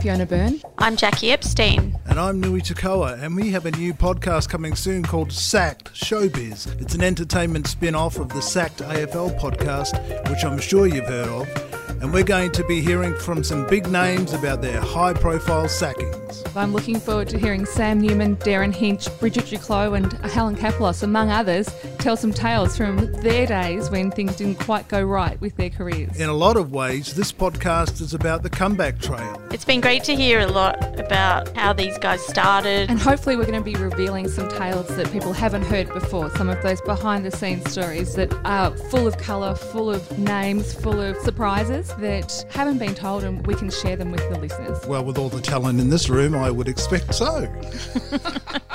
Fiona Byrne. I'm Jackie Epstein. And I'm Nui Takoa, and we have a new podcast coming soon called Sacked Showbiz. It's an entertainment spin off of the Sacked AFL podcast, which I'm sure you've heard of. And we're going to be hearing from some big names about their high profile sackings. I'm looking forward to hearing Sam Newman, Derryn Hinch, Bridget Duclos, and Helen Kapalos, among others, tell some tales from their days when things didn't quite go right with their careers. In a lot of ways, this podcast is about the comeback trail. It's been great to hear a lot about how these guys started. And hopefully, we're going to be revealing some tales that people haven't heard before, some of those behind the scenes stories that are full of colour, full of names, full of surprises that haven't been told, and we can share them with the listeners. Well, with all the talent in this room, I would expect so.